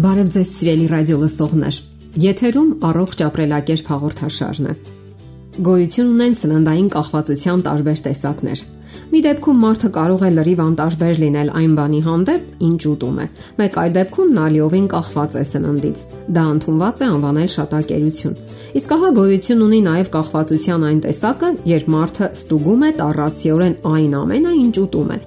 Բարև ձեզ սիրելի ռադիո լսողներ։ Եթերում առողջ ապրելակերպ հաղորդաշարն է։ Գոյություն ունեն սննդային կախվածության տարբեր տեսակներ։ Մի դեպքում մարդը կարող է լրիվ անտարբեր լինել այն բանի հանդեպ, ինչ ուտում է։ Մեկ այլ դեպքում նա լիովին կախված է սննդից։ Դա ընդունված է անվանել շատակերություն։ Իսկ ահա գոյություն ունի նաև կախվածության այն տեսակը, երբ մարդը ստուգում է տառացիորեն այն ամենը, ինչ ուտում է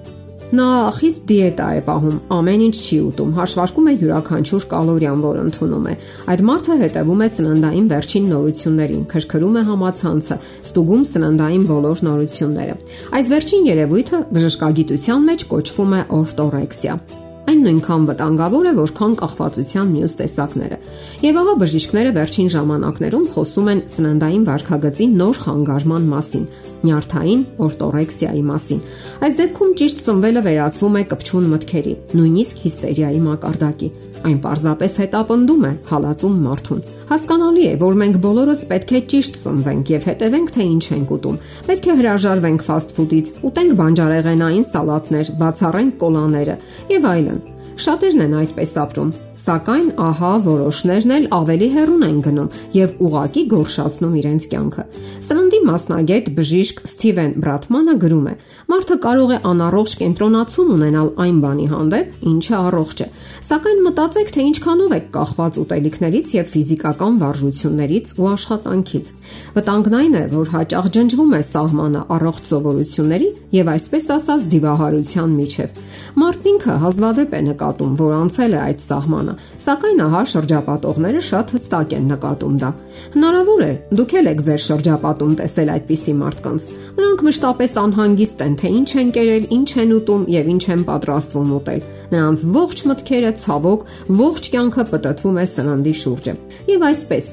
Նա խիստ դիետա է պահում, ամեն ինչ չի ուտում, հաշվարկում է յուրաքանչյուր կալորիան, որ ընդունում է։ Այդ մարդը հետևում է սննդային վերջին նորություններին, քրքրում է համացանցը, ստուգում սննդային բոլոր նորությունները։ Այս վերջին երևույթը բժշկագիտության մեջ կոչվում է օրտորեքսիա։ Այն նույնքան վտանգավոր է, որքան կախվածության մյուս տեսակները։ Եվ ահա բժիշկները վերջին ժամանակներում խոսում են սննդային վարքագծի նոր խանգարման մասին՝ նյարդային օրտորեքսիայի մասին։ Այս դեպքում ճիշտ սնվելը վերածվում է կպչուն մտքերի, նույնիսկ հիստերիայի մակարդակի։ Այն պարզապես հետապնդում է հալածում մարդուն։ Հասկանալի է, որ մենք բոլորս պետք է ճիշտ սնվենք եւ հետևենք թե ինչ ենք ուտում։ Պետք է հրաժարվենք ֆաստ ֆուդից, ուտենք բանջարեղենային սալատներ, բացառենք կոլաները եւ այլն։ Շատերն են այդպես ապրում, սակայն ահա որոշներն էլ ավելի հեռուն են գնում եւ ուղակի գորշացնում իրենց կյանքը։ Սննդի մասնագետ բժիշկ Սթիվեն Բրատմանը գրում է. Մարդը կարող է անառողջ կենտրոնացում ունենալ այն բանի հանդեպ, ինչը առողջ է։ Սակայն մտածեք, թե ինչքանով եք կախված ուտելիքներից եւ ֆիզիկական վարժություններից ու աշխատանքից։ Վտանգն այն է, որ հաճախ ջնջվում է սահմանը առողջ սովորությունների եւ այսպես ասած դիվահարության միջև։ Մարդն ինքը հազվադեպ է նկատում նկատում, որ անցել է այդ սահմանը, սակայն ահա շրջապատողները շատ հստակ են նկատում դա։ Հնարավոր է, դուք եք ձեր շրջապատում տեսել այդպիսի մարդկանց։ Նրանք մշտապես անհանգիստ են, թե ինչ են կերել, ինչ են ուտում եւ ինչ են պատրաստվում ուտել։ Նրանց ողջ մտքերը ցավոք, ողջ կյանքը պատտվում է սննդի շուրջը։ Եվ այսպես,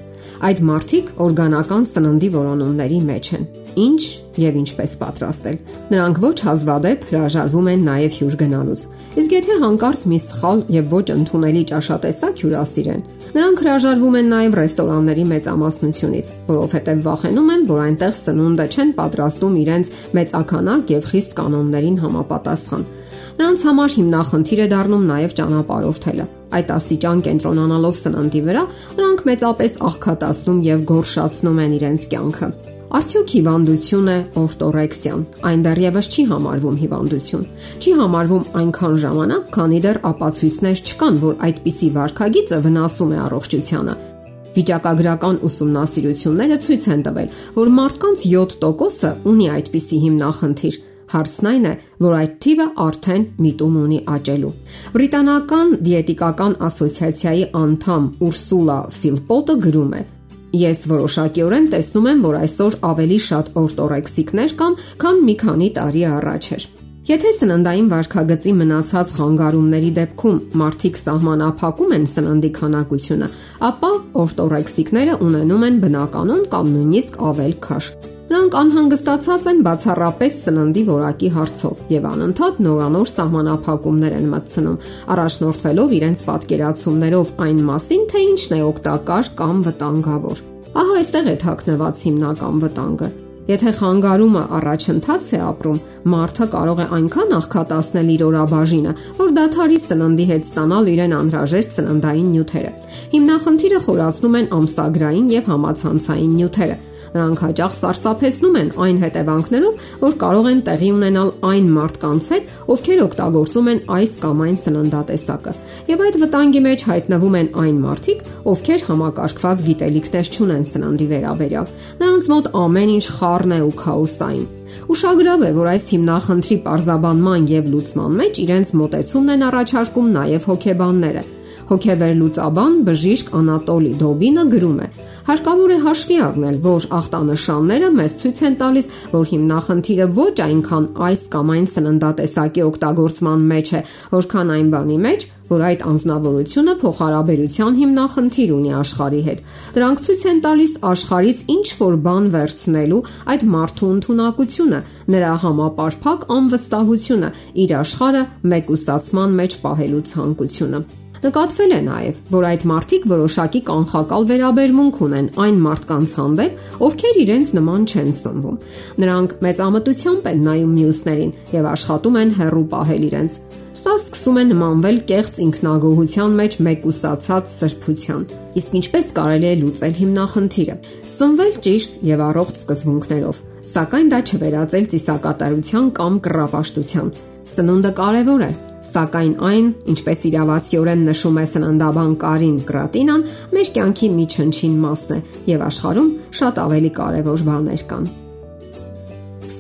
այդ մարդիկ օրգանական սննդի որոնումների մեջ են ինչ եւ ինչպես պատրաստել։ Նրանք ոչ հազվադեպ հրաժարվում են նաեւ հյուր գնալուց։ Իսկ եթե հանկարծ մի սխալ եւ ոչ ընդունելի ճաշատեսակ հյուրասիրեն, նրանք հրաժարվում են նաեւ ռեստորանների մեծամասնությունից, որովհետեւ վախենում են, որ այնտեղ սնունդը չեն պատրաստում իրենց մեծականակ եւ խիստ կանոններին համապատասխան։ Նրանց համար հիմնախնդիր է դառնում նաև ճանապարհորդելը։ Այդ աստիճան կենտրոնանալով սննդի վրա, նրանք մեծապես աղքատացնում եւ գորշացնում են իրենց կյանքը։ Արդյոք հիվանդություն է օրտորեքսիան։ Այն դեռևս չի համարվում հիվանդություն։ Չի համարվում այնքան ժամանակ, քանի դեռ ապացույցներ չկան, որ այդպիսի վարքագիծը վնասում է առողջությանը։ Վիճակագրական ուսումնասիրությունները ցույց են տվել, որ մարդկանց 7%-ը ունի այդպիսի հիմնախնդիր, Հարցն այն է, որ այդ թիվը արդեն միտում ունի աճելու։ Բրիտանական դիետիկական ասոցիացիայի անդամ Ուրսուլա Ֆիլպոտը գրում է. Ես որոշակիորեն տեսնում եմ, որ այսօր ավելի շատ օրտորեքսիկներ կան, քան մի քանի տարի առաջ էր։ Եթե սննդային վարքագծի մնացած խանգարումների դեպքում մարդիկ սահմանափակում են սննդի քանակությունը, ապա օրտորեքսիկները ունենում են բնականon կամ նույնիսկ ավել քաշ։ Նրանք անհանգստացած են բացառապես սննդի որակի հարցով եւ անընդհատ նորանոր սահմանափակումներ են մտցնում, առաջնորդվելով իրենց պատկերացումներով այն մասին, թե ինչն է օգտակար կամ վտանգավոր։ Ահա այստեղ է թաքնված հիմնական վտանգը։ Եթե խանգարումը առաջընթաց է ապրում, մարդը կարող է այնքան աղքատացնել իր օրաբաժինը, որ դաթարի սննդի հետ ստանալ իրեն անհրաժեշտ սննդային նյութերը։ Հիմնախնդիրը խորացնում են ամսագրային եւ համացանցային նյութերը, Նրանք հաճախ սարսափեցնում են այն հետևանքներով, որ կարող են տեղի ունենալ այն մարդկանց հետ, ովքեր օգտագործում են այս կամ այն սննդատեսակը։ Եվ այդ վտանգի մեջ հայտնվում են այն մարդիկ, ովքեր համակարգված գիտելիքներ չունեն սննդի վերաբերյալ։ Նրանց մոտ ամեն ինչ խառն է ու քաոսային։ Ուշագրավ է, որ այս հիմնախնդրի parzabanman եւ լուծման մեջ իրենց մտեցումն են առաջարկում նաեւ հոգեբանները։ Հոգեվերլուծաբան բժիշկ Անատոլի Դոբինը գրում է. Հարկավոր է հաշվի առնել, որ ախտանշանները մեզ ցույց են տալիս, որ հիմնախնդիրը ոչ այնքան այս կամ այն սննդատեսակի օգտագործման մեջ է, որքան այն բանի մեջ, որ այդ անznավորությունը փոխհարաբերության հիմնախնդիր ունի աշխարհի հետ։ Դրանք ցույց են տալիս աշխարից ինչ որ բան վերցնելու այդ մարդու ընտունակությունը, նրա համապարփակ անվստահությունը, իր աշխարհը մեկուսացման մեջ պահելու ցանկությունը։ Նկատվել է նաև, որ այդ մարդիկ որոշակի կանխակալ վերաբերմունք ունեն այն մարդկանց հանդեպ, ովքեր իրենց նման չեն սնվում։ Նրանք մեծ ամտությամբ են նայում մյուսներին եւ աշխատում են հերրու պահել իրենց։ Սա սկսում է նմանվել կեղծ ինքնագոհության մեջ մեկուսացած սրբության։ Իսկ ինչպես կարելի է լուծել հիմնախնդիրը։ Սնվել ճիշտ եւ առողջ սկզբունքներով, սակայն դա չվերածել ծիսակատարության կամ կռապաշտության։ Սնունդը կարևոր է, Սակայն այն, ինչպես իրավացիորեն նշում է սննդաբան Կարին Կրատինան, մեր կյանքի մի չնչին մասն է եւ աշխարհում շատ ավելի կարեւոր բաներ կան։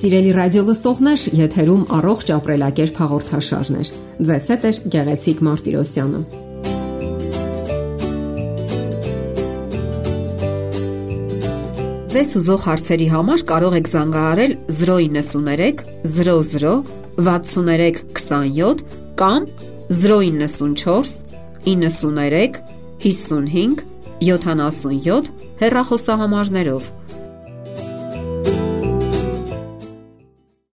Սիրելի ռադիո լսողներ, եթերում առողջ ապրելակերպ հաղորդաշարներ։ Ձեզ հետ է Գեղեցիկ Մարտիրոսյանը։ Ձեզ ուզող հարցերի համար կարող եք զանգահարել 093 00 63 27 կամ 094 93 55 77 հեռախոսահամարներով